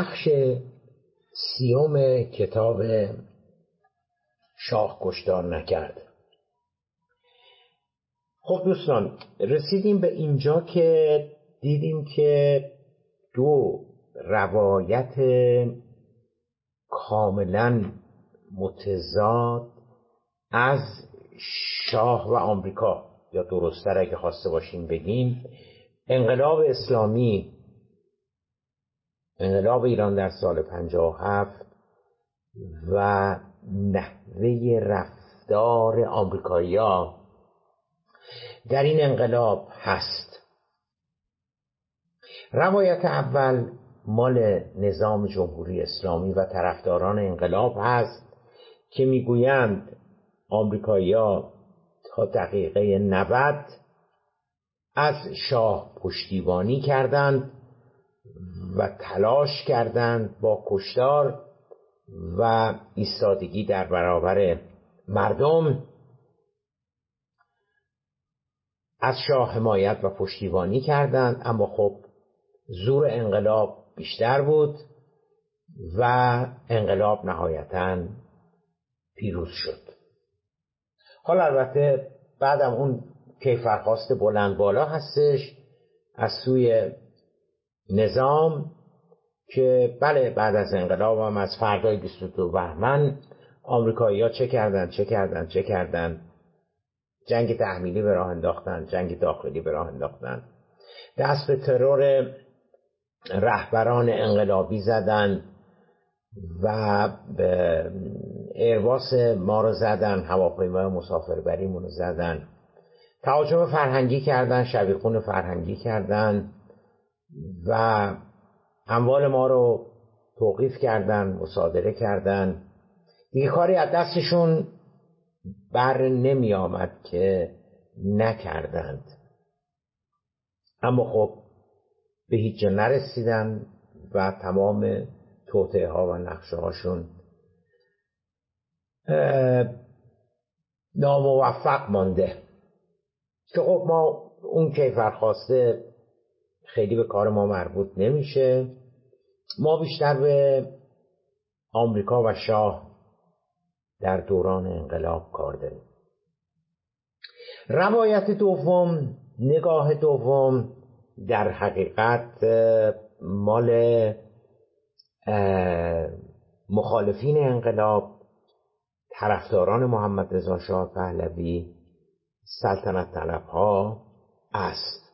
بخش سیوم کتاب شاه کشتار نکرد. خب دوستان رسیدیم به اینجا که دیدیم که دو روایت کاملا متضاد از شاه و آمریکا. یا درستتر اگه خواسته باشیم بگیم انقلاب اسلامی انقلاب ایران در سال 57 و نحوه رفتار آمریکایی‌ها در این انقلاب هست. روایت اول مال نظام جمهوری اسلامی و طرفداران انقلاب هست که می‌گویند آمریکایی‌ها تا دقیقه 90 از شاه پشتیبانی کردند و تلاش کردند با کشتار و ایستادگی در برابر مردم. از شاه حمایت و پشتیبانی کردند اما خب زور انقلاب بیشتر بود و انقلاب نهایتا پیروز شد. حالا البته بعدم اون کیفرخواست بلند بالا هستش از سوی نظام که بله بعد از انقلاب هم از فردای 22 بهمن آمریکایی ها چه کردن چه کردن چه کردن؟ جنگ تحمیلی به راه انداختن جنگ داخلی به راه انداختن. دست به ترور رهبران انقلابی زدن و به ایرباس ما رو زدن هواپیمای مسافربریمون رو زدن. تهاجم فرهنگی کردن شبیخون فرهنگی کردن. و اموال ما رو توقیف کردن مصادره کردن. دیگه کاری از دستشون بر نمی آمد که نکردند. اما خب به هیچ جا نرسیدن و تمام توطعه ها و نقشه هاشون ناموفق مانده. که خب ما اون کیفرخواسته خیلی به کار ما مربوط نمیشه. ما بیشتر به آمریکا و شاه در دوران انقلاب کار داریم. روایت دوم نگاه دوم در حقیقت مال مخالفین انقلاب طرفداران محمد رضا شاه پهلوی سلطنت طلب ها است.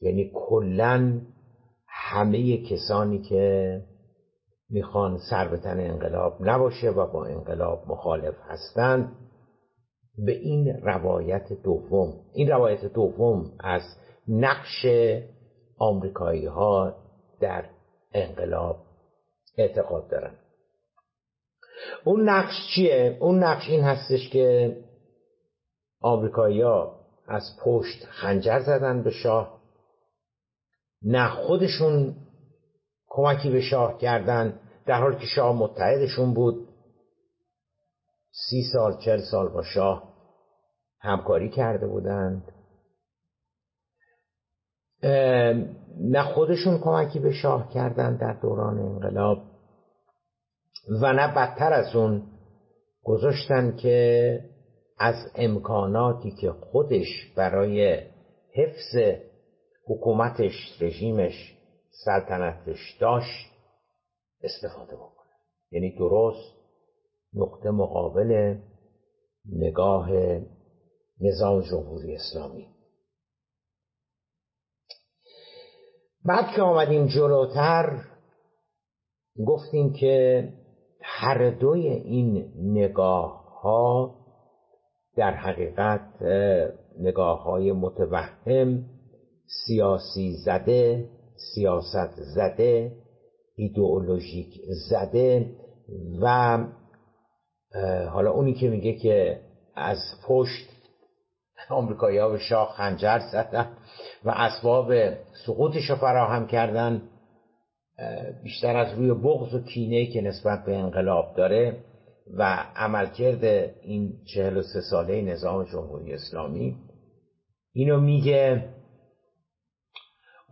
یعنی کلا همه کسانی که می‌خوان سر به تن انقلاب نباشه و با انقلاب مخالف هستند به این روایت دوم این روایت دوم از نقش آمریکایی ها در انقلاب اعتقاد دارن اون نقش چیه؟ اون نقش این هستش که آمریکایی ها از پشت خنجر زدن به شاه نه خودشون کمکی به شاه کردن در حالی که شاه متحدشون بود. سی سال چل سال با شاه همکاری کرده بودند. نه خودشون کمکی به شاه کردند در دوران انقلاب و نه بدتر از اون گذاشتن که از امکاناتی که خودش برای حفظ حکومتش رژیمش سلطنتش داشت استفاده بکنه. یعنی درست نقطه مقابل نگاه نظام جمهوری اسلامی. بعد که آمدیم جلوتر گفتیم که هر دوی این نگاه ها در حقیقت نگاه های متوهم سیاسی زده سیاست زده ایدئولوژیک زده و حالا اونی که میگه که از پشت آمریکایی ها به شاه خنجر زدن و اسباب سقوطش رو فراهم کردن بیشتر از روی بغض و کینه که نسبت به انقلاب داره و عملکرد این چهل و سه ساله نظام جمهوری اسلامی. اینو میگه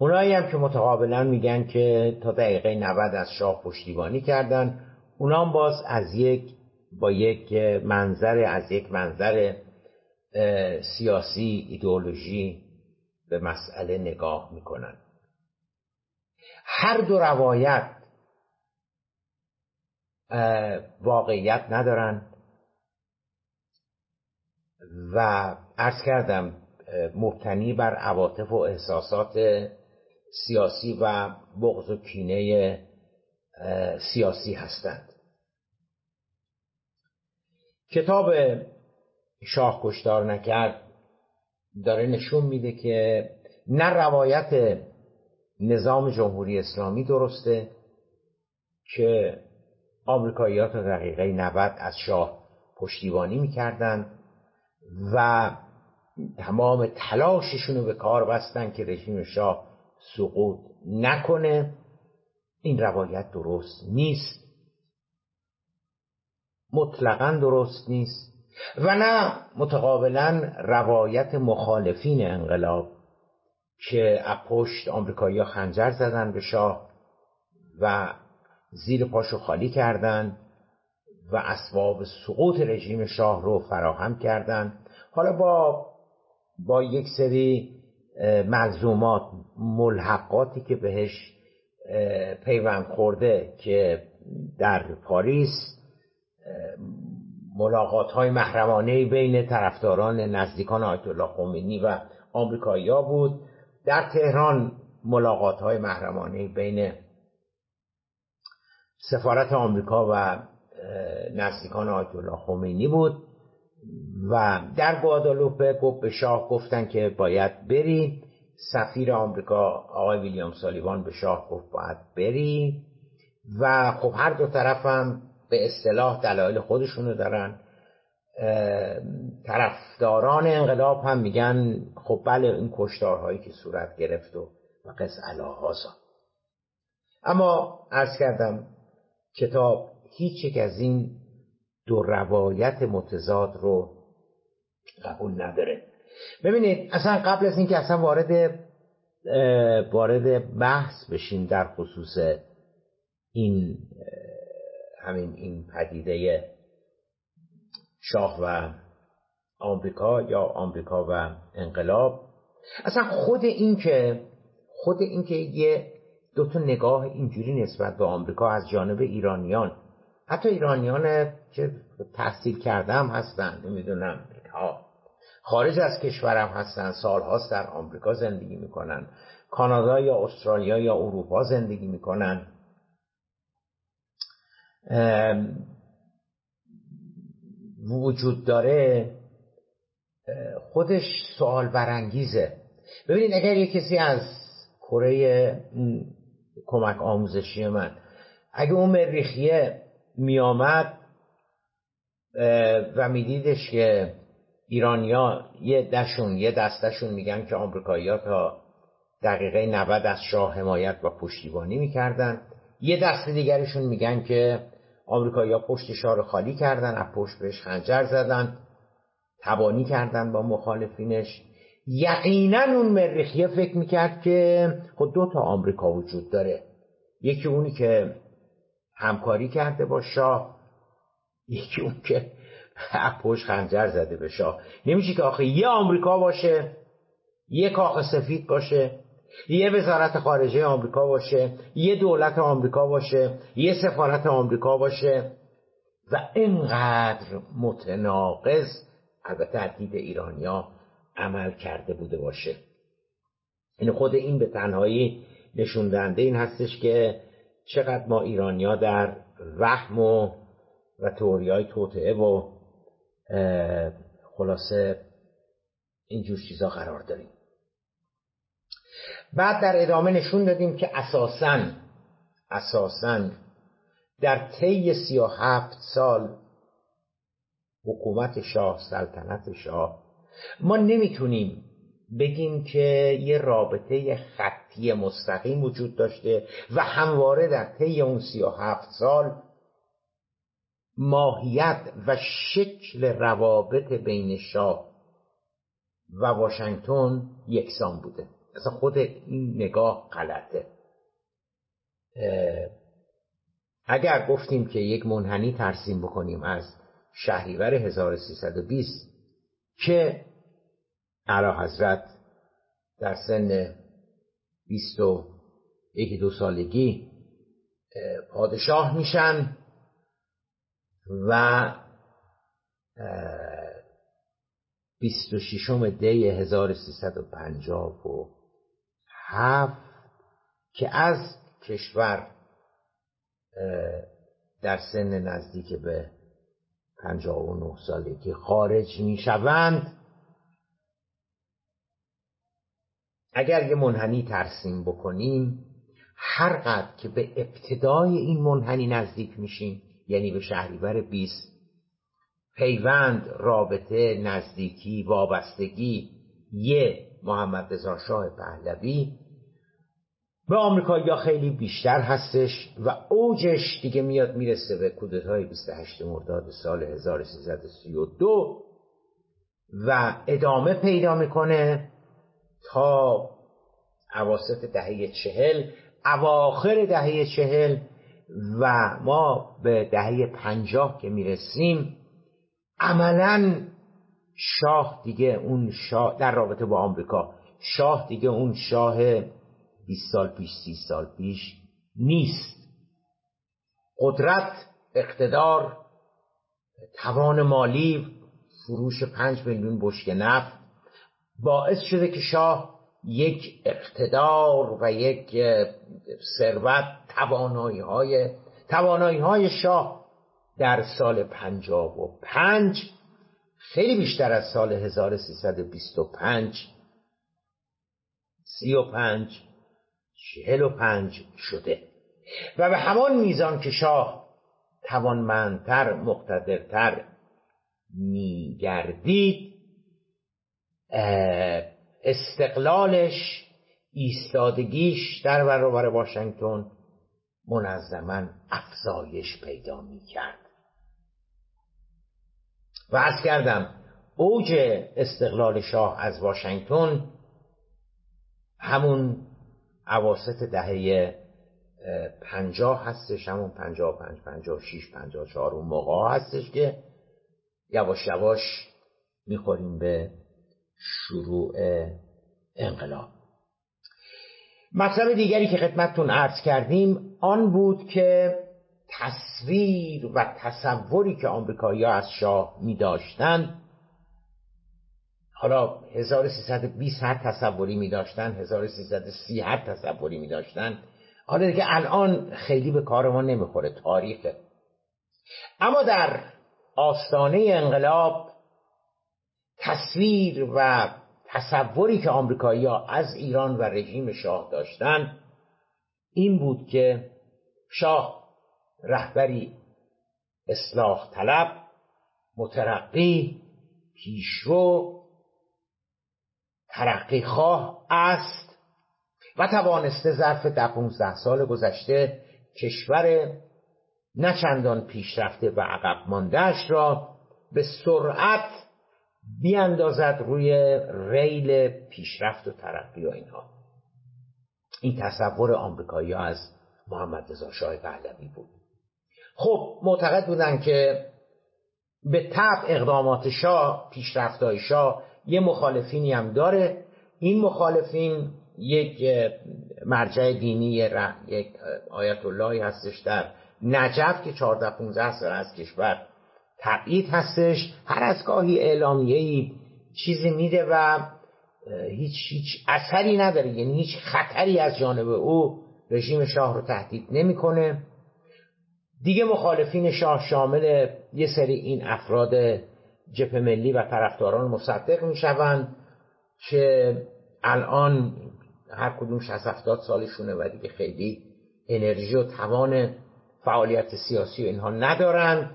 اونایی هم که متقابلا میگن که تا دقیقه 90 از شاه پشتیبانی کردن اونا باز از یک با یک منظر از یک منظر سیاسی ایدئولوژی به مسئله نگاه می‌کنن. هر دو روایت واقعیت ندارن و عرض کردم مبتنی بر عواطف و احساسات سیاسی و بغض و کینه سیاسی هستند. کتاب شاه کشتار نکرد داره نشون میده که نه روایت نظام جمهوری اسلامی درسته که آمریکایی‌ها تا دقیقه 90 از شاه پشتیبانی می‌کردند و تمام تلاششون رو به کار بستن که رژیم شاه سقوط نکنه. این روایت درست نیست. مطلقا درست نیست. و نه متقابلا روایت مخالفین انقلاب که پشت آمریکایی‌ها خنجر زدن به شاه و زیر پاشو خالی کردند و اسباب سقوط رژیم شاه رو فراهم کردند حالا با با یک سری ملزومات ملحقاتی که بهش پیوند خورده که در پاریس ملاقات های محرمانه بین طرفداران نزدیکان آیت الله خمینی و آمریکایی‌ها بود. در تهران ملاقات های محرمانه بین سفارت آمریکا و نزدیکان آیت الله خمینی بود. و در گوادالوپه گفت به شاه گفتن که باید بری سفیر آمریکا آقای ویلیام سالیوان به شاه گفت باید بری و خب هر دو طرف هم به اصطلاح دلایل خودشونو دارن. طرفداران انقلاب هم میگن خب بله این کشتارهایی که صورت گرفت و قص الهازا اما عرض کردم کتاب هیچ یک از این دو روایت متضاد رو قبول نداره. ببینید اصلا قبل از اینکه اصلا وارد وارد بحث بشیم در خصوص این همین این پدیده شاه و آمریکا یا آمریکا و انقلاب اصلا خود این که خود این که یه دو تا نگاه اینجوری نسبت به آمریکا از جانب ایرانیان حتی ایرانیان که تحصیل کردم هستن نمی‌دونم خارج از کشورم هستن سالهاست در آمریکا زندگی می‌کنن. کانادا یا استرالیا یا اروپا زندگی می‌کنن. وجود داره خودش سوال برانگیزه. ببینید اگر یه کسی از کره کمک آموزشی من اگه اون مریخیه میآمد و میدیدش که ایرانیا یه دشون یه دستشون میگن که آمریکایی‌ها تا دقیقه 90 از شاه حمایت و پشتیبانی می‌کردن. یه دست دیگرشون میگن که آمریکایی‌ها پشت شاه رو خالی کردن از پشت بهش خنجر زدن تبانی کردن با مخالفینش. یقینا اون مریخیه فکر می‌کرد که خود دو تا آمریکا وجود داره. یکی اونی که همکاری کرده با شاه یکی اون که پشت خنجر زده به شاه. نمیشه که آخه یه آمریکا باشه یه کاخ سفید باشه یه وزارت خارجه آمریکا باشه یه دولت آمریکا باشه یه سفارت آمریکا باشه. و اینقدر متناقض البته عدید ایرانیا عمل کرده بوده باشه. این یعنی خود این به تنهایی نشون دهنده این هستش که چقدر ما ایرانیا در وهم و و تئوری های توطعه و خلاصه اینجور چیزا قرار داریم. بعد در ادامه نشون دادیم که اساسا اساسا در طی سی و هفت سال حکومت شاه سلطنت شاه ما نمی‌تونیم بگیم که یه رابطه خطی مستقیم وجود داشته و همواره در طی اون سی و هفت سال ماهیت و شکل روابط بین شاه و واشنگتن یکسان بوده. اصلا خود این نگاه غلطه. اگر گفتیم که یک منحنی ترسیم بکنیم از شهریور 1320 که علا حضرت در سن 21 دو سالگی پادشاه میشن و 26 دی 1357 که از کشور در سن نزدیک به 59 سالگی خارج می شوند اگر یه منحنی ترسیم بکنیم هر قدر که به ابتدای این منحنی نزدیک میشیم یعنی به شهریور 20 پیوند رابطه نزدیکی وابستگی یه محمد رضا شاه پهلوی. به آمریکا خیلی بیشتر هستش و اوجش دیگه میاد می‌رسه به کودتای 28 مرداد سال 1332 و ادامه پیدا می‌کنه تا عواست دهه چهل اواخر دهه چهل و ما به دهه پنجاه که می‌رسیم عملا شاه دیگه اون شاه در رابطه با آمریکا شاه دیگه اون شاه 20 سال پیش 30 سال پیش نیست. قدرت اقتدار توان مالی فروش پنج میلیون بشک نفت باعث شده که شاه یک اقتدار و یک ثروت توانایی های توانایی های شاه در سال پنجاب و پنج خیلی بیشتر از سال 1325 سی و پنج چهل و پنج شده. و به همان میزان که شاه توانمندتر مقتدرتر میگردید استقلالش ایستادگیش در برابر واشنگتن منظما افزایش پیدا می‌کرد. و از کردم اوج استقلال شاه از واشنگتن همون عواست دهه پنجاه هستش همون پنجاه پنج پنجاه شیش پنجاه چهار اون موقع هستش که یواش یواش می‌خوریم به شروع انقلاب. مطلب دیگری که خدمتتون عرض کردیم آن بود که تصویر و تصوری که آمریکایی از شاه می داشتن حالا 1320 هر تصوری می داشتن 1330 هر تصوری می داشتن حالا دیگه الان خیلی به کار ما نمی‌خوره تاریخه. اما در آستانه انقلاب تصویر و تصوری که آمریکایی ها از ایران و رژیم شاه داشتن این بود که شاه رهبری اصلاح طلب مترقی پیشرو ترقی خواه است و توانسته ظرف ده 15 سال گذشته کشور نچندان پیشرفته و عقب ماندهش را به سرعت بیاندازد روی ریل پیشرفت و ترقی و اینها. این تصور آمریکایی از محمد رضا شاه پهلوی بود. خب معتقد بودن که به طب اقدامات شاه پیشرفتهای شاه یه مخالفینی هم داره. این مخالفین یک مرجع دینی یک آیت اللهی هستش در نجف که 14 15 سال از کشور تبعید هستش. هر از گاهی اعلامیه چیزی میده و هیچ هیچ اثری نداره. یعنی هیچ خطری از جانب او رژیم شاه رو تهدید نمی‌کنه. دیگه مخالفین شاه شامل یه سری این افراد جبهه ملی و طرفداران مصدق می‌شوند که الان هر کدوم 60 70 سالشونه و دیگه خیلی انرژی و توان فعالیت سیاسی و اینها ندارن.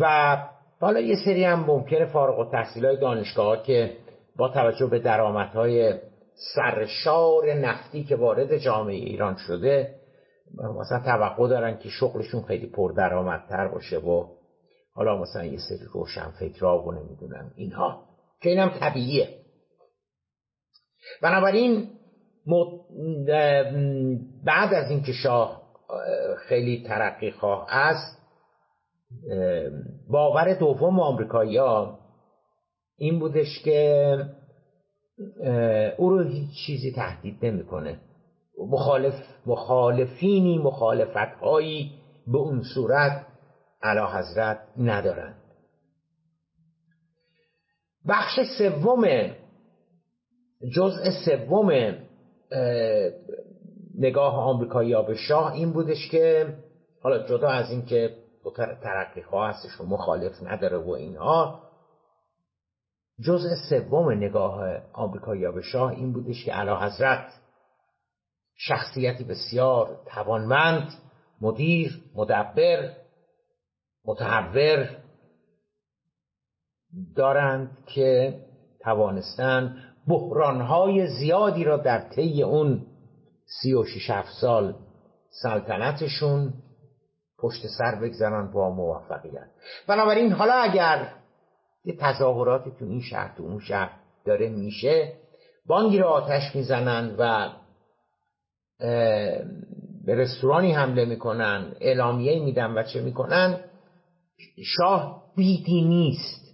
و حالا یه سری هم ممکنه فارغ و تحصیل های دانشگاه که با توجه به درآمدهای سرشار نفتی که وارد جامعه ایران شده مثلا توقع دارن که شغلشون خیلی پردرآمدتر باشه و حالا مثلا یه سری روشن فکرها و نمی‌دونم اینها که اینم طبیعیه. بنابراین بعد از اینکه شاه خیلی ترقی خواه است باور دوم آمریکایی ها این بودش که او رو هیچ چیزی تهدید نمی‌کنه. مخالف مخالفینی مخالفت هایی به اون صورت علا حضرت ندارند بخش سوم جزء سوم نگاه آمریکایی به شاه این بودش که حالا جدا از اینکه دو ترقی خواه هستش و مخالف نداره و اینها جزء سوم نگاه آمریکایی به شاه این بودش که علا حضرت شخصیتی بسیار توانمند مدیر مدبر متحور دارند که توانستند بحرانهای زیادی را در طی اون سی و سال سلطنتشون پشت سر بگذارن با موفقیت. بنابراین حالا اگر یه تظاهراتی تو این شهر تو اون شهر داره میشه بانگی رو آتش می‌زنن و به رستورانی حمله می‌کنن اعلامیه میدن و چه می‌کنن شاه بیدی نیست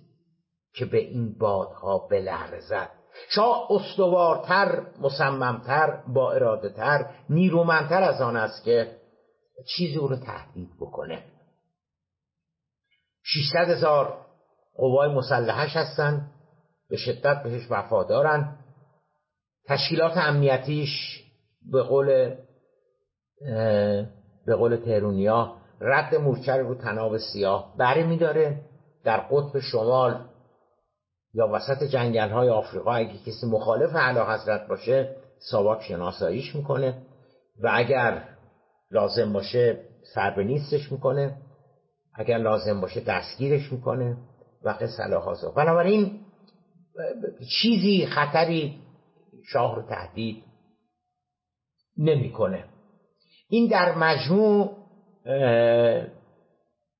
که به این بادها بلرزد. شاه استوارتر مصممتر با اراده تر نیرومندتر از آن است که چیزی او رو تهدید بکنه. 600 هزار قوای مسلحش هستن به شدت بهش وفادارن. تشکیلات امنیتیش به قول به قول تهرونیا رد مورچه رو تناب سیاه بری میداره. در قطب شمال یا وسط جنگل های آفریقا اگه کسی مخالف اعلی حضرت باشه ساواک شناساییش می‌کنه. و اگر لازم باشه سر نیستش می‌کنه. اگر لازم باشه دستگیرش می‌کنه و قصه هازا بنابراین چیزی خطری شاه رو تهدید نمی‌کنه. این در مجموع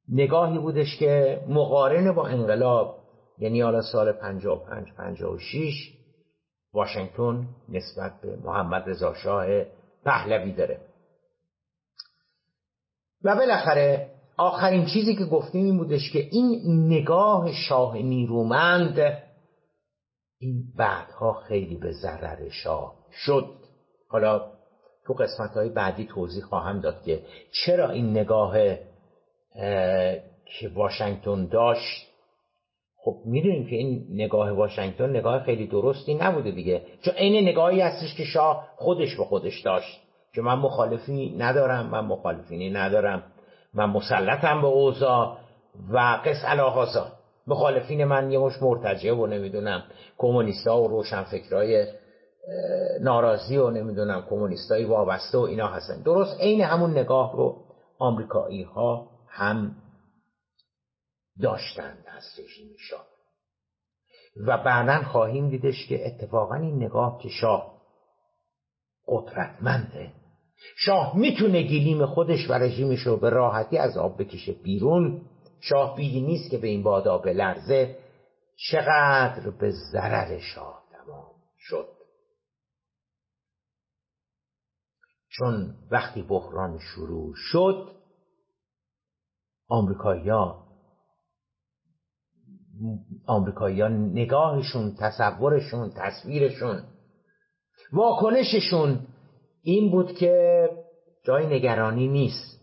نگاهی بودش که مقارن با انقلاب یعنی حالا سال 55 56 واشنگتن نسبت به محمد رضا شاه پهلوی داره. و بالاخره آخرین چیزی که گفتیم این بودش که این نگاه شاه نیرومند این بعدها خیلی به ضرر شاه شد. حالا تو قسمت های بعدی توضیح خواهم داد که چرا این نگاه که واشنگتن داشت. خب می‌دونیم که این نگاه واشنگتن نگاه خیلی درستی نبوده دیگه. چون عین نگاهی هستش که شاه خودش به خودش داشت. که من مخالفی ندارم من مخالفینی ندارم. من مسلطم به اوضاع و قص علاقازا مخالفین من یه مش مرتجه و نمی‌دونم کمونیستا و روشنفکرای ناراضی و نمی‌دونم کمونیستای وابسته و اینا هستن. درست عین همون نگاه رو آمریکایی ها هم داشتند از رژیم شاه. و بعدا خواهیم دیدش که اتفاقا این نگاه که شاه قدرتمنده شاه می‌تونه گلیم خودش و رژیمش رو به راحتی از آب بکشه بیرون. شاه بیدی نیست که به این بادا لرزه چقدر به ضرر شاه تمام شد. چون وقتی بحران شروع شد آمریکایی‌ها آمریکایی‌ها نگاهشون تصورشون تصویرشون واکنششون این بود که جای نگرانی نیست.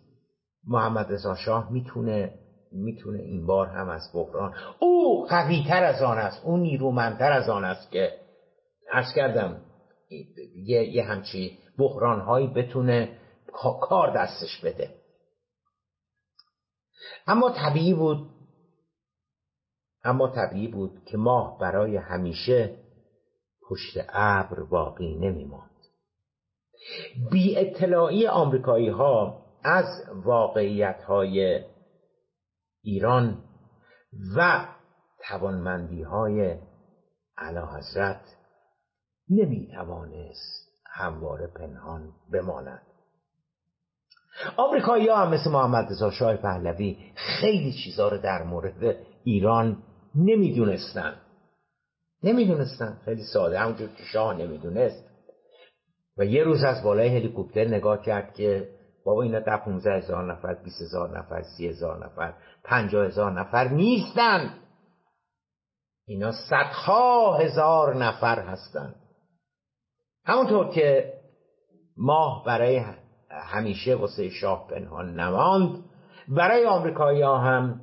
محمد رضا شاه می‌تونه می‌تونه این بار هم از بحران. او قویتر از آن است او نیرومندتر از آن است که عرض کردم یه, یه همچی بحران هایی بتونه کار دستش بده. اما طبیعی بود اما طبیعی بود که ماه برای همیشه پشت ابر باقی نمیماند. بی اطلاعی آمریکایی ها از واقعیت های ایران و توانمندی های علا حضرت نمی توانست همواره پنهان بماند. آمریکایی ها هم مثل محمد رضا شاه پهلوی خیلی چیزها رو در مورد ایران نمی‌دونستن. نمی‌دونستن. خیلی ساده. همونجور که شاه نمی‌دونست و یه روز از بالای هلیکوپتر نگاه کرد که بابا اینا ده 15 هزار نفر 20 هزار نفر 30 هزار نفر 50 هزار نفر نیستن. اینا صدها هزار نفر هستند همونطور که ماه برای همیشه واسه شاه پنهان نماند برای آمریکایی ها هم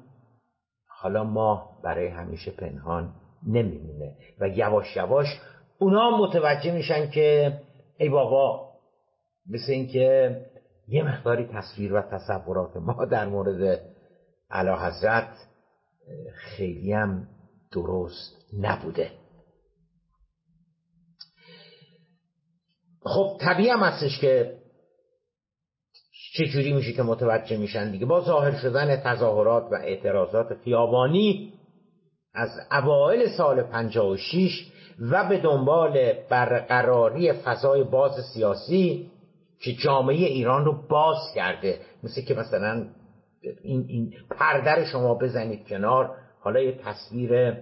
حالا ماه برای همیشه پنهان نمیمونه. و یواش یواش اونا متوجه میشن که ای بابا مثل اینکه یه مقداری تصویر و تصورات ما در مورد علا حضرت خیلی هم درست نبوده. خب طبیعی هم هستش که چجوری میشه که متوجه میشن دیگه. با ظاهر شدن تظاهرات و اعتراضات خیابانی از اوایل سال 56 و به دنبال برقراری فضای باز سیاسی که جامعه ایران رو باز کرده. مثل که مثلا این, این پردر شما بزنید کنار حالا یه تصویر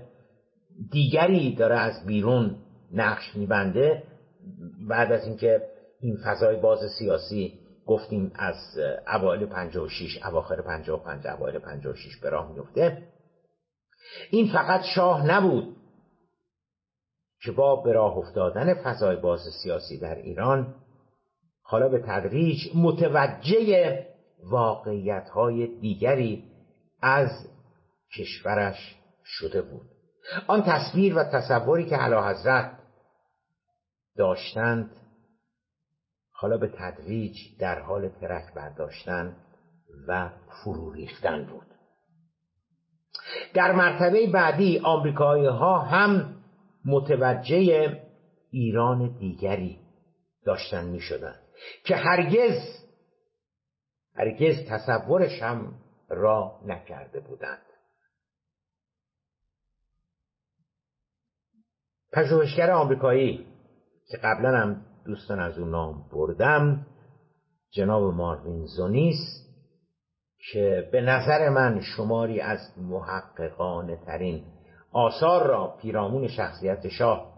دیگری داره از بیرون نقش میبنده. بعد از اینکه این فضای باز سیاسی گفتیم از اوایل 56 اواخر 55 اوایل 56 به راه میفته این فقط شاه نبود. که با به راه افتادن فضای باز سیاسی در ایران حالا به تدریج متوجه واقعیت های دیگری از کشورش شده بود. آن تصویر و تصوری که علا حضرت داشتند حالا به تدریج در حال ترک برداشتن و فرو ریختن بود. در مرتبه بعدی آمریکایی ها هم متوجه ایران دیگری داشتن می شدن که هرگز هرگز تصورش هم را نکرده بودند. پژوهشگر آمریکایی که قبلا هم دوستان از اون نام بردم جناب ماروین زونیس که به نظر من شماری از محققان ترین آثار را پیرامون شخصیت شاه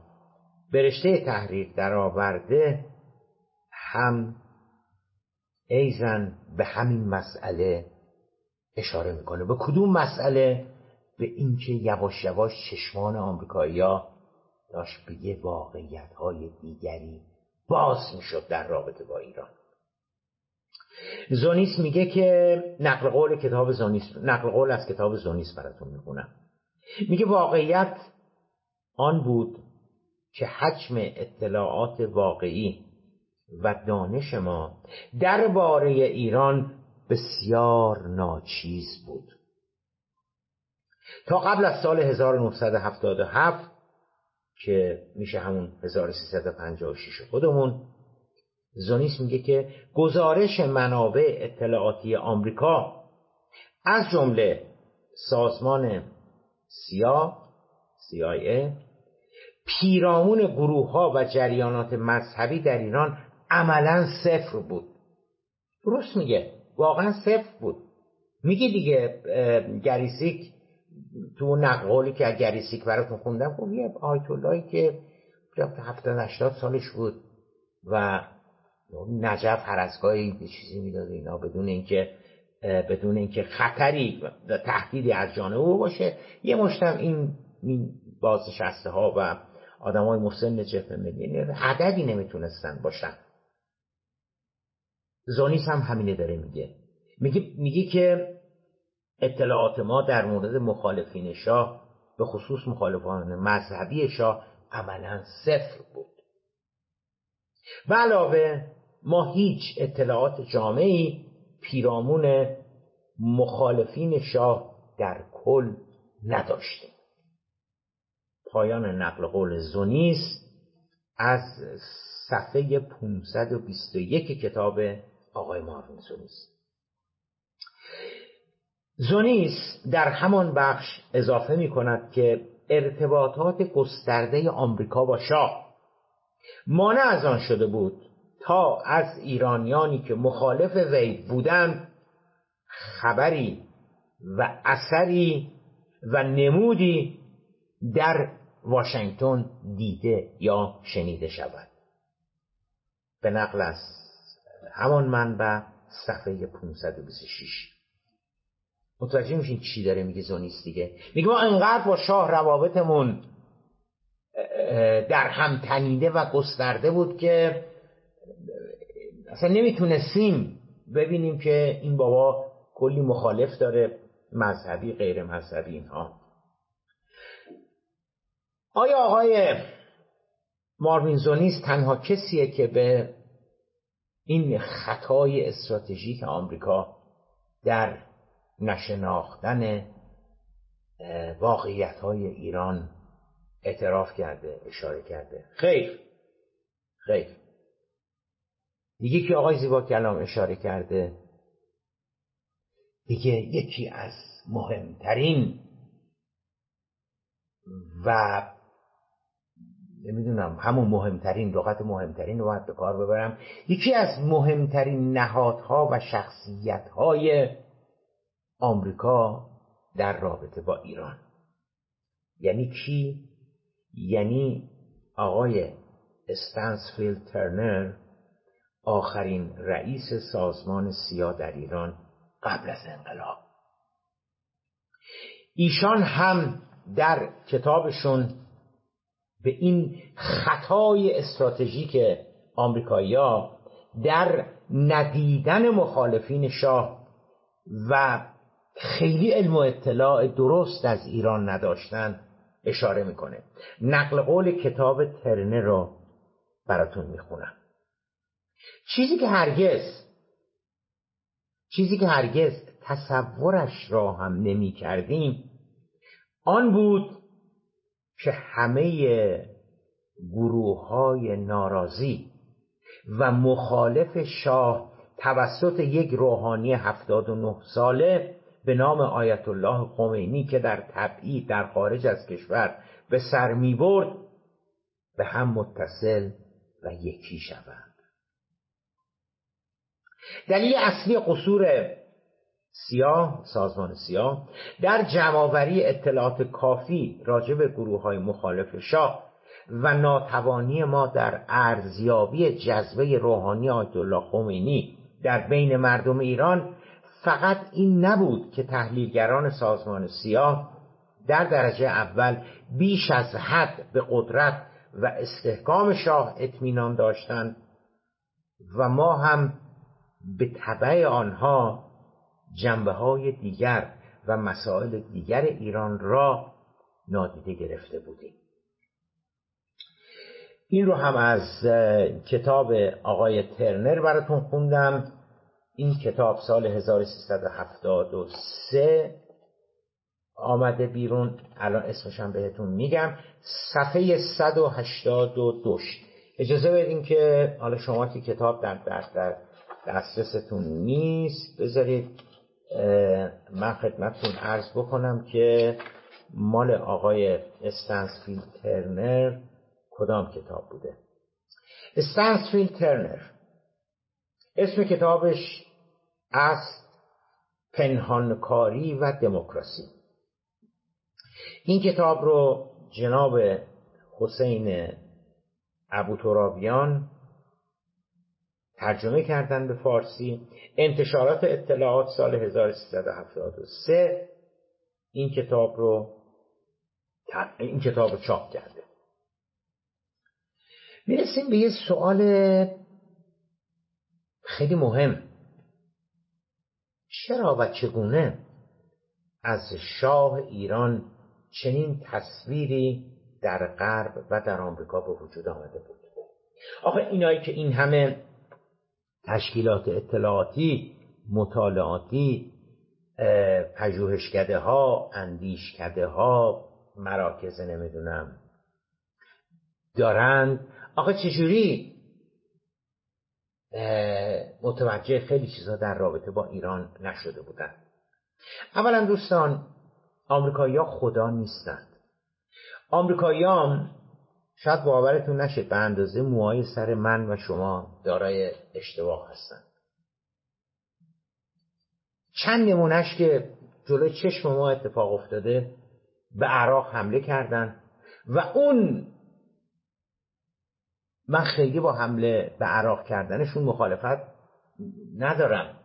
به رشته تحریر درآورده هم ایزن به همین مسئله اشاره می‌کنه. به کدوم مسئله؟ به اینکه یواش یواش چشمان آمریکایی‌ها داشت به یه واقعیت های دیگری باز می‌شد در رابطه با ایران. زونیس میگه که نقل قول کتاب زونیس نقل قول از کتاب زونیس براتون می‌خونم. میگه واقعیت آن بود که حجم اطلاعات واقعی و دانش ما درباره ایران بسیار ناچیز بود. تا قبل از سال 1977 که میشه همون 1356 خودمون زونیس میگه که گزارش منابع اطلاعاتی آمریکا از جمله سازمان سیا CIA پیرامون گروه ها و جریانات مذهبی در ایران عملا صفر بود. درست میگه واقعا صفر بود. میگه دیگه گری سیک تو نقلی که گری سیک براتون خوندم خب یه آیت اللهی که هفتاد هشتاد سالش بود و نجف هر از چیزی می‌داد اینا بدون اینکه بدون اینکه خطری و تهدیدی از جانب او باشه. یه مشتم این بازنشسته ها و آدمای مسن جبهه ملی عددی نمی‌تونستن باشن. زونیس هم همینه داره میگه. میگه میگه که اطلاعات ما در مورد مخالفین شاه به خصوص مخالفان مذهبی شاه عملا صفر بود. و علاوه ما هیچ اطلاعات جامعی پیرامون مخالفین شاه در کل نداشتیم. پایان نقل قول زونیس از صفحه 521 کتاب آقای ماروین زونیس. زونیس در همان بخش اضافه می کند که ارتباطات گسترده آمریکا با شاه مانع از آن شده بود تا از ایرانیانی که مخالف وی بودند خبری و اثری و نمودی در واشنگتن دیده یا شنیده شود. به نقل از همان منبع صفحه 526 متوجه میشین چی داره میگه زونیست دیگه؟ میگه ما انقدر با شاه روابطمون در هم تنیده و گسترده بود که اصلا نمی‌تونستیم ببینیم که این بابا کلی مخالف داره مذهبی غیر مذهبی اینها. آیا آقای ماروین زونیست تنها کسیه که به این خطای استراتژیک آمریکا در نشناختن واقعیت های ایران اعتراف کرده اشاره کرده؟ خیر. خیر. دیگه که آقای زیبا کلام اشاره کرده. دیگه یکی از مهمترین و نمی‌دونم همون مهمترین لغت مهمترین رو باید به کار ببرم. یکی از مهمترین نهادها و شخصیتهای آمریکا در رابطه با ایران. یعنی کی؟ یعنی آقای استنسفیلد ترنر آخرین رئیس سازمان سیا در ایران قبل از انقلاب. ایشان هم در کتابشون به این خطای استراتژیک آمریکایی‌ها در ندیدن مخالفین شاه و خیلی علم و اطلاع درست از ایران نداشتن اشاره می‌کنه. نقل قول کتاب ترنه رو براتون می‌خونم. چیزی که هرگز چیزی که هرگز تصورش را هم نمی کردیم آن بود که همه گروه های ناراضی و مخالف شاه توسط یک روحانی هفتاد و نه ساله به نام آیت الله خمینی که در تبعید در خارج از کشور به سر می برد به هم متصل و یکی شوند. دلیل اصلی قصور سیاه سازمان سیاه در جمعآوری اطلاعات کافی راجع به گروه های مخالف شاه و ناتوانی ما در ارزیابی جذبه روحانی آیت الله خمینی در بین مردم ایران فقط این نبود که تحلیلگران سازمان سیاه در درجه اول بیش از حد به قدرت و استحکام شاه اطمینان داشتند و ما هم به طبع آنها جنبه های دیگر و مسائل دیگر ایران را نادیده گرفته بودیم. این رو هم از کتاب آقای ترنر براتون خوندم. این کتاب سال 1373 آمده بیرون. الان اسمشم بهتون میگم. صفحه 182 اجازه بدین که حالا شما که کتاب در, در, در دسترستون نیست. بذارید من خدمتتون عرض بکنم که مال آقای استنسفیلد ترنر کدام کتاب بوده؟ استنسفیلد ترنر. اسم کتابش است پنهانکاری و دموکراسی. این کتاب رو جناب حسین ابو ترابیان ترجمه کردن به فارسی. انتشارات اطلاعات سال 1373 این کتاب رو این کتاب رو چاپ کرده. می‌رسیم به یه سوال خیلی مهم. چرا و چگونه از شاه ایران چنین تصویری در غرب و در آمریکا به وجود آمده بود؟ آخه اینایی که این همه تشکیلات اطلاعاتی مطالعاتی پژوهشکده ها اندیشکده ها مراکز نمی‌دونم. دارند آخه چجوری؟ متوجه خیلی چیزها در رابطه با ایران نشده بودن. اولا دوستان آمریکایی خدا نیستند. آمریکاییان شاید باورتون نشه به اندازه موهای سر من و شما دارای اشتباه هستن. چند نمونهش که جلوی چشم ما اتفاق افتاده به عراق حمله کردن و اون من خیلی با حمله به عراق کردنشون مخالفت ندارم.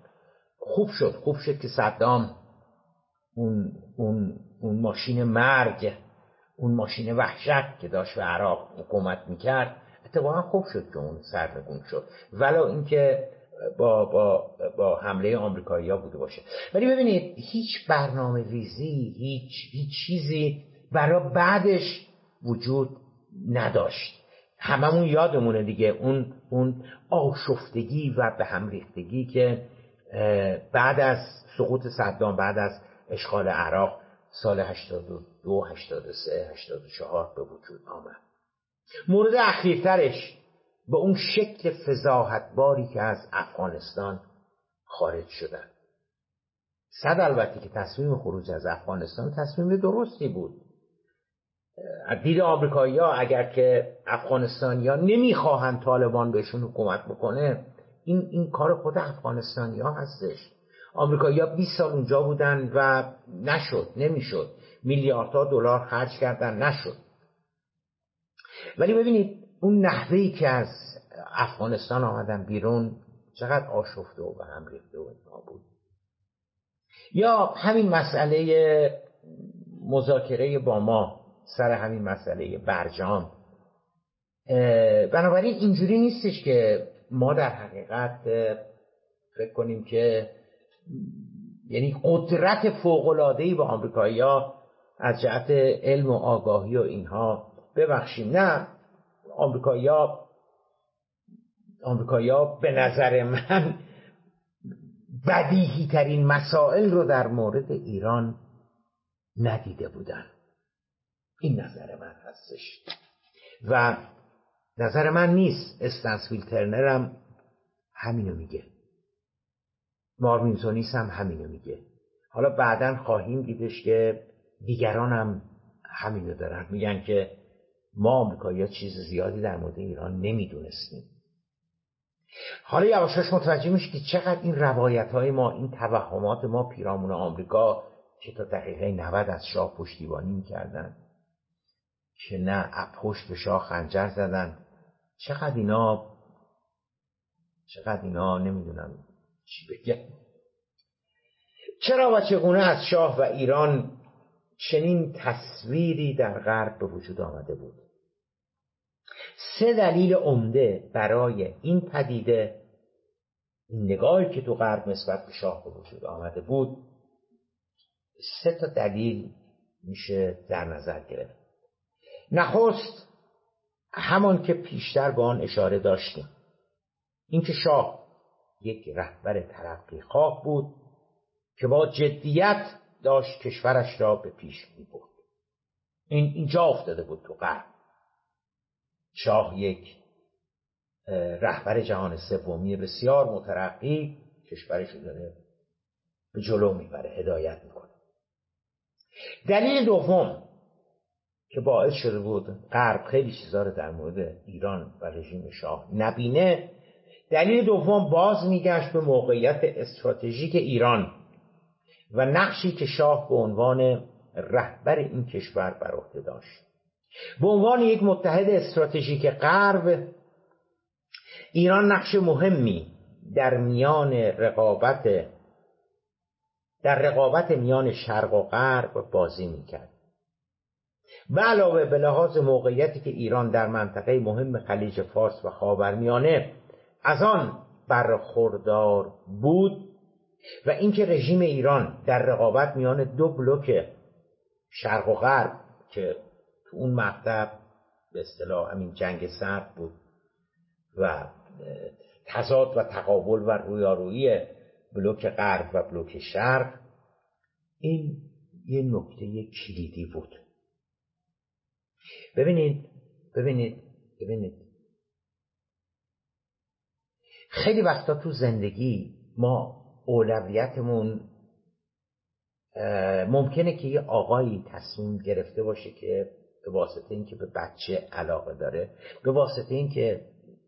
خوب شد خوب شد که صدام اون, اون, اون ماشین مرگ اون ماشین وحشت که داشت به عراق حکومت می‌کرد اتفاقا خوب شد که اون سرنگون شد. ولو اینکه با, با, با حمله آمریکایی ها بوده باشه. ولی ببینید هیچ برنامه ریزی هیچ, هیچ چیزی برای بعدش وجود نداشت. هممون یادمونه دیگه اون اون آشفتگی و به هم ریختگی که بعد از سقوط صدام بعد از اشغال عراق سال 82 83 84 به وجود آمد. مورد اخیرترش به اون شکل فضاحتباری که از افغانستان خارج شدن. صد البته که تصمیم خروج از افغانستان تصمیم درستی بود. از دید آمریکایی ها اگر که افغانستانی ها نمی‌خواهند طالبان بهشون حکومت بکنه این, این کار خود افغانستانی ها هستش. آمریکایی ها 20 سال اونجا بودن و نشد نمی‌شد. میلیاردها دلار خرج کردن نشد. ولی ببینید اون نحوهی که از افغانستان آمدن بیرون چقدر آشفته و به هم ریخته و بود. یا همین مسئله مذاکره با ما سر همین مسئله برجام. بنابراین اینجوری نیستش که ما در حقیقت فکر کنیم که یعنی قدرت فوقلادهی به آمریکایی ها از جهت علم و آگاهی و اینها. ببخشیم نه آمریکایی ها به نظر من بدیهی ترین مسائل رو در مورد ایران ندیده بودن. این نظر من هستش. و نظر من نیست. استنسویل هم همینو میگه. مارمینزونیس هم همینو میگه. حالا بعدا خواهیم دیدش که دیگران هم همینو دارن. میگن که ما آمریکایی چیز زیادی در مورد ایران نمی‌دونستیم. حالا یواشاش متوجه میشه که چقدر این روایت های ما این توهمات ما پیرامون آمریکا که تا دقیقه 90 از شاه پشتیبانی می‌کردن که نه پشت به شاه خنجر زدن. چقدر اینا چقدر اینا نمی‌دونم چی بگم چرا و چگونه از شاه و ایران چنین تصویری در غرب به وجود آمده بود. سه دلیل عمده برای این پدیده این نگاهی که تو غرب نسبت به شاه به وجود آمده بود سه تا دلیل میشه در نظر گرفت. نخست همان که پیشتر به آن اشاره داشتیم اینکه شاه یک رهبر ترقی خواه بود که با جدیت داشت کشورش را به پیش می برد. این اینجا افتاده بود تو غرب. شاه یک رهبر جهان سومی بسیار مترقی کشورش داره به جلو می‌بره هدایت می‌کنه. دلیل دوم که باعث شده بود غرب خیلی چیزا رو در مورد ایران و رژیم شاه نبینه دلیل دوم باز میگشت به موقعیت استراتژیک ایران. و نقشی که شاه به عنوان رهبر این کشور بر عهده داشت. به عنوان یک متحد استراتژیک غرب ایران نقش مهمی در میان رقابت در رقابت میان شرق و غرب بازی می‌کرد. به علاوه به لحاظ موقعیتی که ایران در منطقه مهم خلیج فارس و خاورمیانه از آن برخوردار بود و اینکه رژیم ایران در رقابت میان دو بلوک شرق و غرب که تو اون مقطع به اصطلاح همین جنگ سرد بود و تضاد و تقابل و رویارویی بلوک غرب و بلوک شرق این یه نکته کلیدی بود. ببینید ببینید ببینید. خیلی وقتا تو زندگی ما اولویتمون ممکنه که یه آقایی تصمیم گرفته باشه که به واسطه اینکه به بچه علاقه داره به واسطه اینکه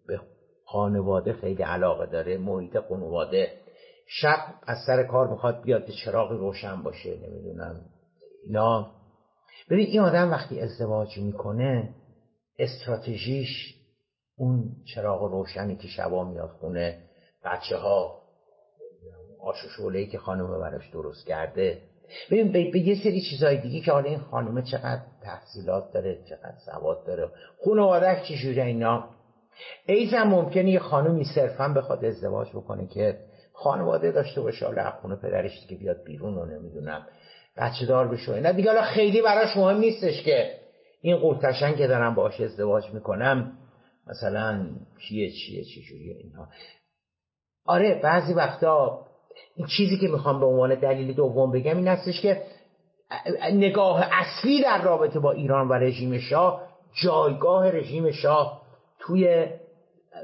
به خانواده خیلی علاقه داره محیط خانواده شب از سر کار می‌خواد بیاد چراغ روشن باشه نمی‌دونم اینا. ببین این آدم وقتی ازدواج می‌کنه استراتژیش اون چراغ روشنی که شبا میاد خونه بچه ها آش و که خانم براش درست کرده. ببین به یه سری چیزای دیگه که حالا این خانمه چقدر تحصیلات داره چقدر سواد داره. خانواده چجوری اینا؟ ایزم ممکنه یه خانومی صرفا بخواد ازدواج بکنه که خانواده داشته باشه حالا خونه پدرش که بیاد بیرون رو نمی‌دونم بچه دار بشه نه دیگه حالا خیلی براش مهم نیستش که این قورتشن که دارم باش ازدواج می‌کنم مثلا چیه چیه چجوریه اینها. آره بعضی وقتا این چیزی که می‌خوام به عنوان دلیل دوم بگم این هستش که نگاه اصلی در رابطه با ایران و رژیم شاه جایگاه رژیم شاه توی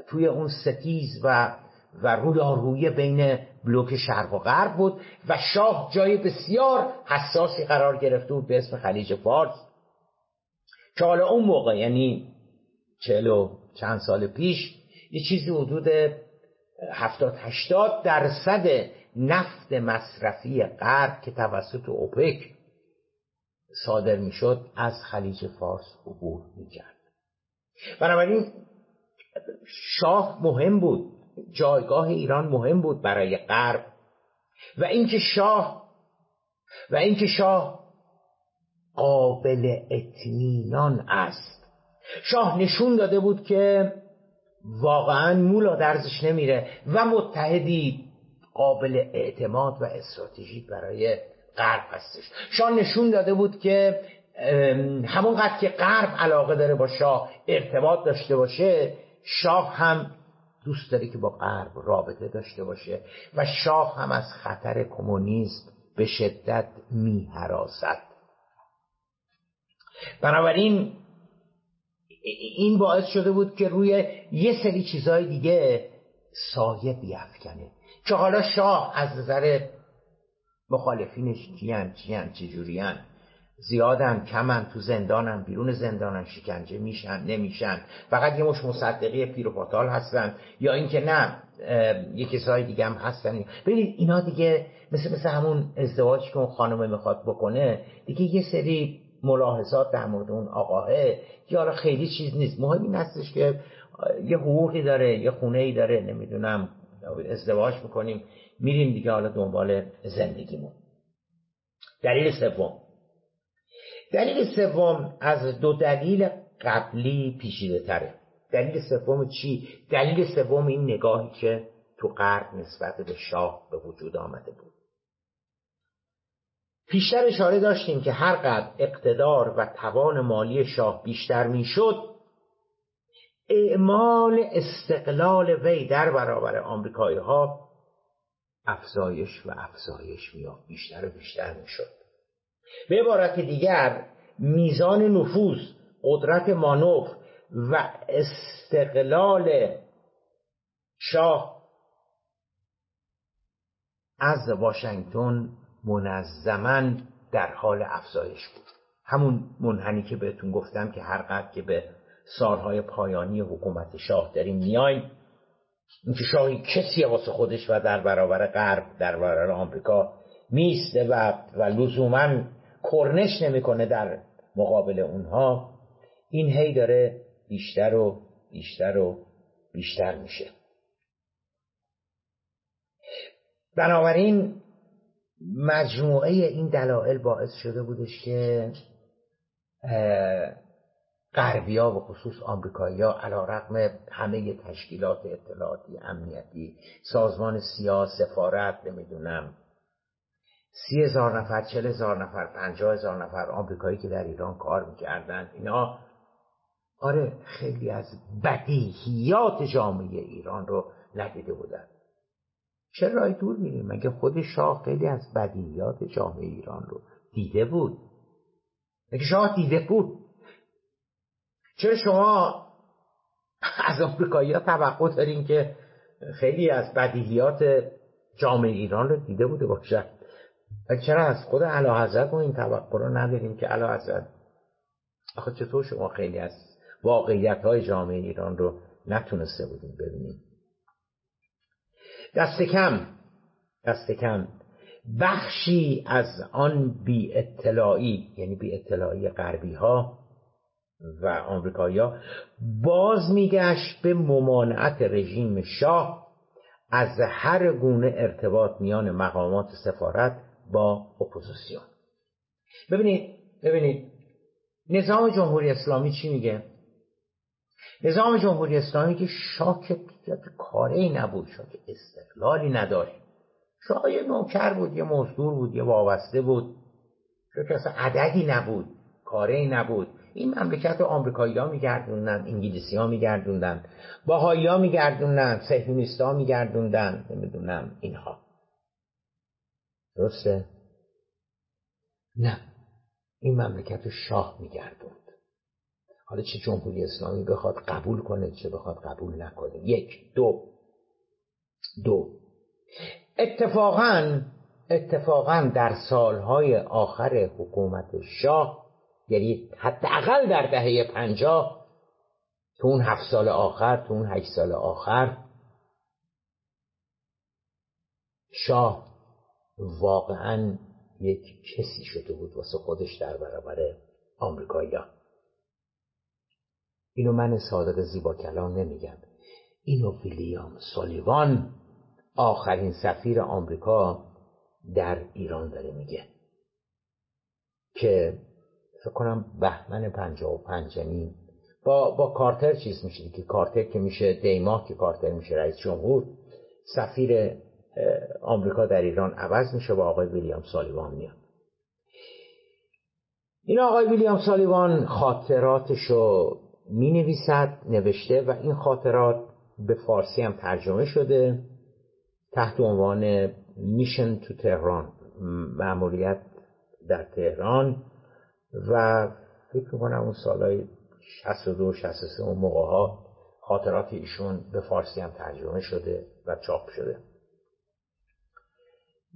توی اون ستیز و و رویارویی بین بلوک شرق و غرب بود و شاه جای بسیار حساسی قرار گرفته بود به اسم خلیج فارس. که حالا اون موقع یعنی چهل چند سال پیش یه چیزی حدود هفتاد هشتاد درصد نفت مصرفی غرب که توسط اوپک صادر می‌شد از خلیج فارس عبور می‌کرد. بنابراین شاه مهم بود جایگاه ایران مهم بود برای غرب. و اینکه شاه و اینکه شاه قابل اطمینان است. شاه نشون داده بود که واقعا مولا درزش نمیره و متحدی قابل اعتماد و استراتژیک برای غرب هستش. شاه نشون داده بود که همونقدر که غرب علاقه داره با شاه ارتباط داشته باشه شاه هم دوست داره که با غرب رابطه داشته باشه و شاه هم از خطر کمونیسم به شدت میهراسد بنابراین این باعث شده بود که روی یه سری چیزهای دیگه سایه بیافکنه. که حالا شاه از نظر مخالفینش کیان چیان چجوریان زیادن کمن تو زندانن بیرون زندانن شکنجه میشن نمیشن. فقط یه مش مصدقی پیر و پاتال هستن. یا اینکه نه یه کسای دیگه هم هستن. ببینید اینا دیگه مثل مثل همون ازدواجی که اون خانمه می‌خواد بکنه دیگه یه سری ملاحظات در مورد اون آقاه که حالا خیلی چیز نیست. مهم این هستش که یه حقوقی داره یه خونه ای داره نمی‌دونم ازدواج می‌کنیم میریم دیگه حالا دنبال زندگیمون. دلیل سوم. دلیل سوم از دو دلیل قبلی پیشیده تره. دلیل سوم چی؟ دلیل سوم این نگاهی که تو غرب نسبت به شاه به وجود آمده بود. پیشتر اشاره داشتیم که هر قدر اقتدار و توان مالی شاه بیشتر می‌شد اعمال استقلال وی در برابر آمریکایی ها افزایش و افزایش میافت بیشتر و بیشتر می‌شد. به عبارت دیگر میزان نفوذ قدرت مانور و استقلال شاه از واشنگتن منظما در حال افزایش بود. همون منحنی که بهتون گفتم که هر قدر که به سالهای پایانی حکومت شاه داریم میایم اینکه شاهی کسی واسه خودش و در برابر غرب در برابر آمریکا میسته و و لزوما کرنش نمی‌کنه در مقابل اونها این هی داره بیشتر و بیشتر و بیشتر میشه. بنابراین مجموعه این دلایل باعث شده بودش که غربیا و خصوص آمریکایی‌ها علا رقم همه تشکیلات اطلاعاتی امنیتی سازمان سیاه سفارت نمی‌دونم سی هزار نفر چل هزار نفر پنجاه هزار نفر آمریکایی که در ایران کار می‌کردن اینا آره خیلی از بدیهیات جامعه ایران رو ندیده بودن. چرا رای دور میریم؟ مگه خود شاه خیلی از بدیهیات جامعه ایران رو دیده بود؟ مگه شاه دیده بود؟ چرا شما از آمریکایی ها توقع دارین که خیلی از بدیهیات جامعه ایران رو دیده بوده باشد و چرا از خود علا حضرت ما این توقع رو نداریم که علا حضرت؟ آخه چطور شما خیلی از واقعیت های جامعه ایران رو نتونسته بودیم ببینیم دست کم دست کم. بخشی از آن بی اطلاعی یعنی بی اطلاعی غربی ها و آمریکایی‌ها باز میگشت به ممانعت رژیم شاه از هر گونه ارتباط میان مقامات سفارت با اپوزیسیون. ببینید ببینید نظام جمهوری اسلامی چی میگه؟ نظام جمهوری اسلامی که شاه که کاری نبود شاه استقلالی نداشت. شاه یه نوکر بود یه مزدور بود یه وابسته بود. که اصلا عددی نبود کاری نبود. این مملکت رو آمریکایی ها میگردوندن انگلیسی ها میگردوندن باهایی ها میگردوندن سهیونیست ها میگردوندن نمی‌دونم اینها. درسته؟ نه. این مملکت رو شاه میگردوند. حالا چه جمهوری اسلامی بخواد قبول کنه چه بخواد قبول نکنه. یک دو. دو. اتفاقا اتفاقا در سالهای آخر حکومت شاه یعنی حداقل در دهه پنجاه تو اون هفت سال آخر تو اون هشت سال آخر شاه واقعا یک کسی شده بود واسه خودش در برابر آمریکاییان اینو من صادق زیبا کلام نمیگم. اینو ویلیام سالیوان آخرین سفیر آمریکا در ایران داره میگه. که فکر کنم بهمن پنجاه و پنج یعنی با, با کارتر چیز میشه که کارتر که میشه دیماه که کارتر میشه رئیس جمهور سفیر آمریکا در ایران عوض میشه با آقای ویلیام سالیوان میاد. این آقای ویلیام سالیوان خاطراتشو می نویسد نوشته و این خاطرات به فارسی هم ترجمه شده تحت عنوان میشن تو تهران معمولیت در تهران. و فکر می‌کنم اون سالهای 62 63 اون موقع ها خاطرات ایشون به فارسی هم ترجمه شده و چاپ شده.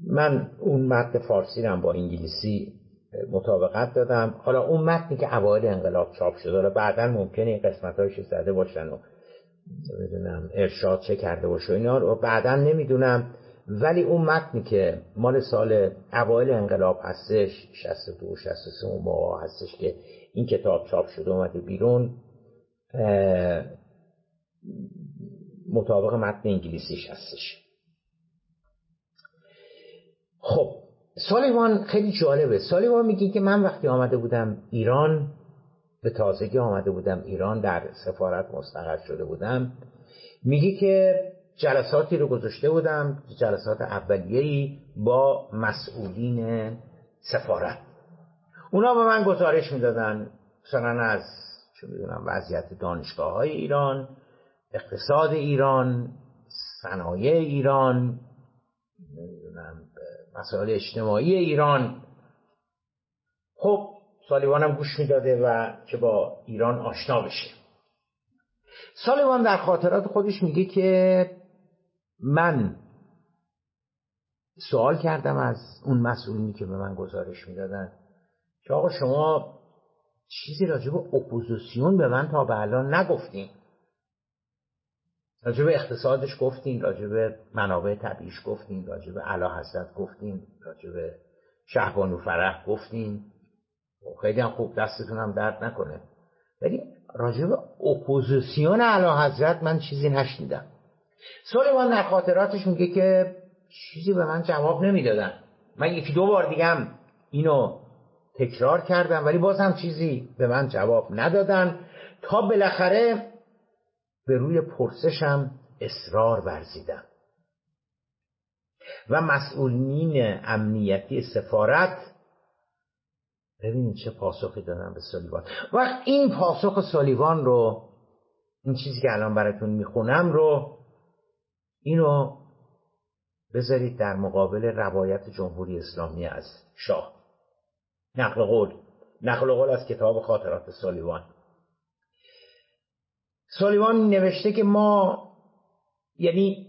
من اون متن فارسی رو با انگلیسی مطابقت دادم. حالا اون متنی که اوایل انقلاب چاپ شده حالا بعدا ممکنه این قسمت هایش زده باشن و نمی‌دونم ارشاد چه کرده باشه اینا رو بعدا نمی‌دونم ولی اون متنی که مال سال اوایل انقلاب هستش 62 63 اون موقع هستش که این کتاب چاپ شده اومده بیرون مطابق متن انگلیسیش هستش. خب سالیوان خیلی جالبه. سالیوان میگه که من وقتی آمده بودم ایران به تازگی آمده بودم ایران در سفارت مستقر شده بودم میگه که جلساتی رو گذاشته بودم جلسات اولیه‌ای با مسئولین سفارت. اونا به من گزارش می‌دادن مثلا از چه می‌دونم وضعیت دانشگاه های ایران اقتصاد ایران صنایع ایران نمی‌دونم مسائل اجتماعی ایران. خب سالیوان گوش می‌داده و که با ایران آشنا بشه. سالیوان در خاطرات خودش میگه که من سوال کردم از اون مسئولینی که به من گزارش می‌دادن که آقا شما چیزی راجع به اپوزیسیون به من تا به الان نگفتین. راجع به اقتصادش گفتین راجع به منابع طبیعیش گفتین راجع به علا حضرت گفتین راجع به شهبانو فرح گفتین. خب خیلی هم خوب دستتون هم درد نکنه. ولی راجع به اپوزیسیون علا حضرت من چیزی نشنیدم. سلیمان در خاطراتش میگه که چیزی به من جواب نمی‌دادن. من یکی دو بار دیگه اینو تکرار کردم ولی باز هم چیزی به من جواب ندادن. تا بالاخره به روی پرسشم اصرار ورزیدم. و مسئولین امنیتی سفارت ببینید چه پاسخی دادن به سالیوان. و این پاسخ سالیوان رو این چیزی که الان براتون می‌خونم رو اینو بذارید در مقابل روایت جمهوری اسلامی از شاه. نقل قول. نقل قول از کتاب خاطرات سالیوان سالیوان نوشته که ما یعنی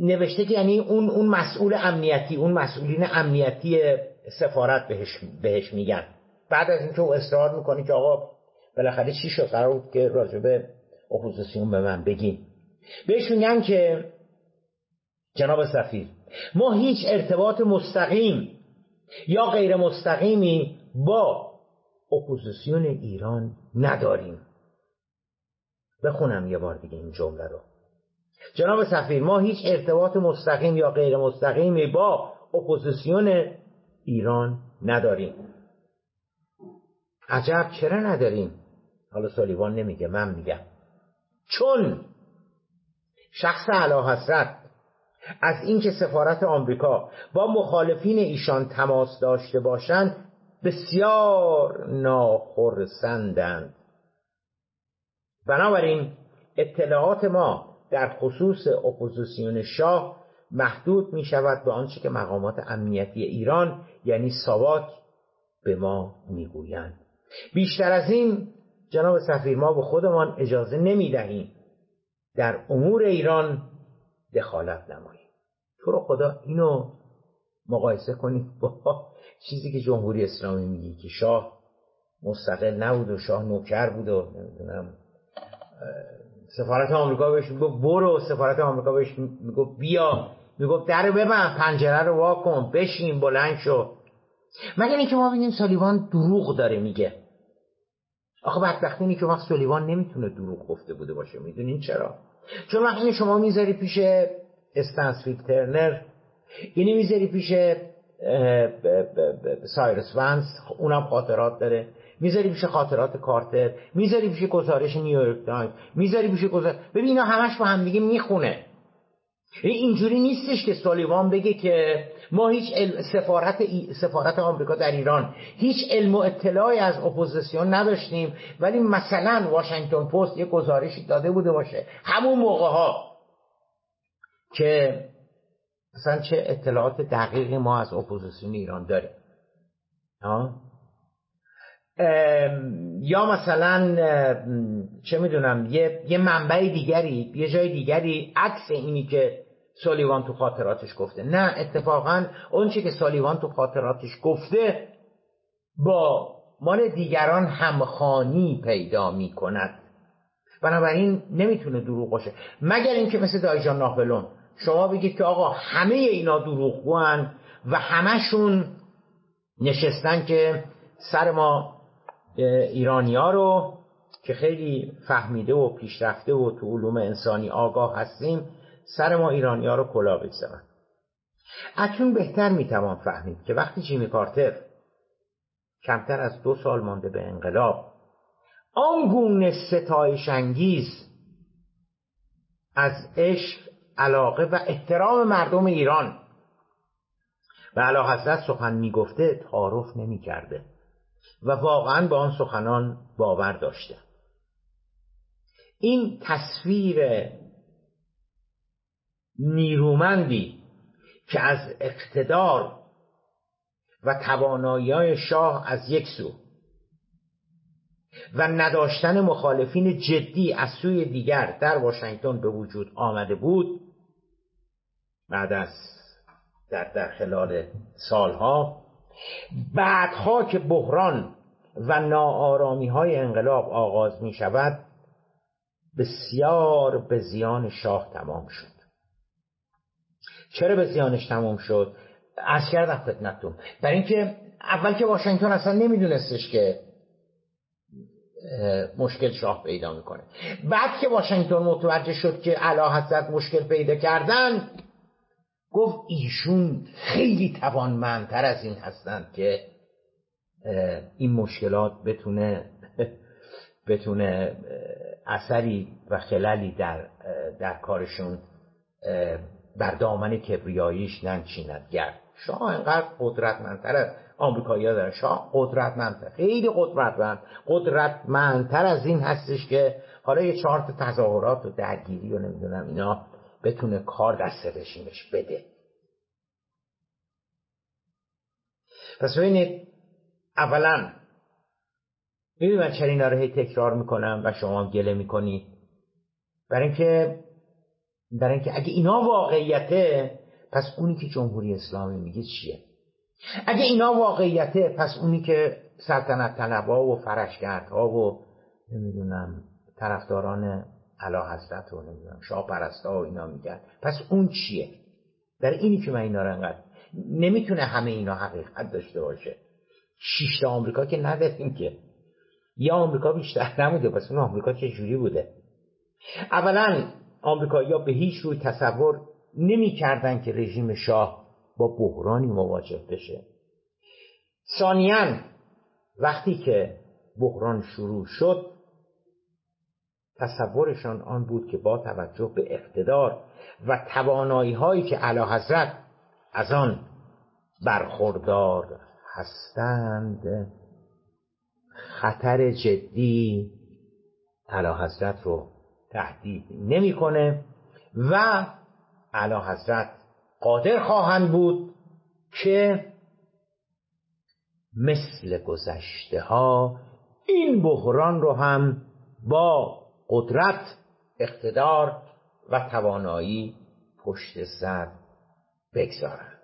نوشته که یعنی اون اون مسئول امنیتی اون مسئولین امنیتی سفارت بهش بهش میگن. بعد از اینکه او اصرار می‌کنه که آقا بالاخره چی شد؟ قرار که راجبه اپوزیسیون به من بگین. بهش میگن که جناب سفیر ما هیچ ارتباط مستقیم یا غیر مستقیمی با اپوزیسیون ایران نداریم. بخونم یه بار دیگه این جمله رو. جناب سفیر ما هیچ ارتباط مستقیم یا غیر مستقیمی با اپوزیسیون ایران نداریم. عجب چرا نداریم؟ حالا سالیوان نمیگه من میگم. چون شخص علا حضرت از اینکه سفارت آمریکا با مخالفین ایشان تماس داشته باشند بسیار ناخرسندند. بنابراین اطلاعات ما در خصوص اپوزیسیون شاه محدود می شود به آنچه که مقامات امنیتی ایران یعنی ساواک به ما می‌گویند. بیشتر از این جناب سفیر ما به خودمان اجازه نمی دهیم در امور ایران دخالت نماییم تو رو خدا اینو مقایسه کنید با چیزی که جمهوری اسلامی میگی که شاه مستقل نبود و شاه نوکر بود و نمی‌دونم سفارت آمریکا بهش می‌گفت برو سفارت آمریکا بهش می‌گفت بیا. می‌گفت در ببند پنجره رو واکن بشین بلند شو. مگر اینکه ما ببینیم سالیوان دروغ داره میگه؟ آخه بدبختی اینه که وقت سلیوان نمی‌تونه دروغ گفته بوده باشه می‌دونین چرا؟ چون وقتی شما می‌ذاری پیش استنسفیلد ترنر اینی می‌ذاری پیش سایرس ونس اونم خاطرات داره. می‌ذاری پیش خاطرات کارتر می‌ذاری پیش گزارش نیویورک تایمز می‌ذاری پیش گزارش ببین اینا همش با هم دیگه می‌خونه. اینجوری نیستش که سالیوان بگه که ما هیچ سفارت, سفارت آمریکا در ایران هیچ علم و اطلاعی از اپوزیسیون نداشتیم. ولی مثلا واشنگتن پست یه گزارشی داده بوده باشه. همون موقع ها که مثلا چه اطلاعات دقیقی ما از اپوزیسیون ایران داریم. یا مثلا چه می‌دونم یه, یه منبع دیگری یه جای دیگری عکس اینی که سالیوان تو خاطراتش گفته. نه اتفاقا اونچه که سالیوان تو خاطراتش گفته با مال دیگران همخانی پیدا می کند بنابراین نمی‌تونه دروغ باشه. مگر اینکه مثل دایجان ناپلون شما بگید که آقا همه اینا دروغگوان و همشون نشستن که سر ما ایرانیا رو که خیلی فهمیده و پیشرفته و تو علوم انسانی آگاه هستیم سر ما ایرانیا رو کلا بگذارن. اکنون بهتر می‌توان فهمید که وقتی جیمی کارتر کمتر از دو سال مانده به انقلاب آنگونه ستایش انگیز از عشق علاقه و احترام مردم ایران و علا حضرت سخن می‌گفته تعارف نمی‌کرده و واقعا به آن سخنان باور داشته. این تصویر نیرومندی که از اقتدار و توانایی شاه از یک سو و نداشتن مخالفین جدی از سوی دیگر در واشنگتن به وجود آمده بود بعد از در, در خلال سالها بعدها که بحران و ناآرامی های انقلاب آغاز می شود بسیار به زیان شاه تمام شد. چرا به زیانش تمام شد؟ از کردم خدمتتون. برای اینکه اول که واشنگتن اصلا نمیدونستش که مشکل شاه پیدا می‌کنه. بعد که واشنگتن متوجه شد که علا حضرت مشکل پیدا کردن گفت ایشون خیلی توانمندتر از این هستند که این مشکلات بتونه بتونه اثری و خلالی در, در کارشون بر دامن کبریاییش ننشیند. گرد. شاه انقدر قدرتمندتر از آمریکایی ها دارن شاه قدرتمندتر. خیلی قدرتمند. قدرتمندتر از این هستش که حالا یه چهار تظاهرات و درگیری و نمی‌دونم اینا بتونه کار دست رشیمش بده. پس ببینید اولا می‌دونی من چرا اینا رو هی تکرار می‌کنم و شما گله می‌کنید برای اینکه برای اینکه اگه اینا واقعیته پس اونی که جمهوری اسلامی میگه چیه؟ اگه اینا واقعیته پس اونی که سلطنت طلبا و فرشگردها و نمی‌دونم طرفداران علا حضرت و نمی‌دونم شاه پرستا و اینا میگن. پس اون چیه؟ در اینی که من اینا رو انقدر نمی‌تونه همه اینا حقیقت داشته باشه. شیشت آمریکا که نداریم که. یا آمریکا بیشتر نموده پس اون آمریکا چه جوری بوده؟ اولا آمریکایی‌ها به هیچ روی تصور نمی‌کردن که رژیم شاه با بحرانی مواجه بشه. ثانیا وقتی که بحران شروع شد تصورشان آن بود که با توجه به اقتدار و توانایی هایی که علا حضرت از آن برخوردار هستند خطر جدی علا حضرت رو تهدید نمی‌کنه و علا حضرت قادر خواهند بود که مثل گذشته ها این بحران رو هم با قدرت اقتدار و توانایی پشت سر بگذارند.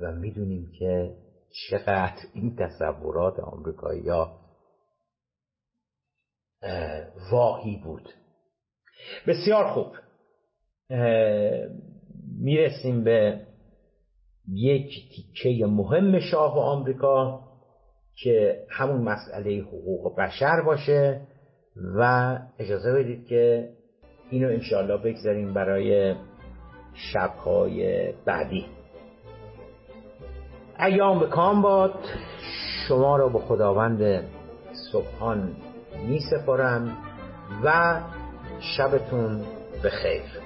و می‌دونیم که چقدر این تصورات آمریکایی ها واهی بود. بسیار خوب. می‌رسیم به یک تیکه مهم شاه و آمریکا که همون مسئله حقوق بشر باشه و اجازه بدید که اینو انشاءالله بگذاریم برای شبهای بعدی. ایام به کام باد شما را به خداوند سبحان می سپارم و شبتون به خیر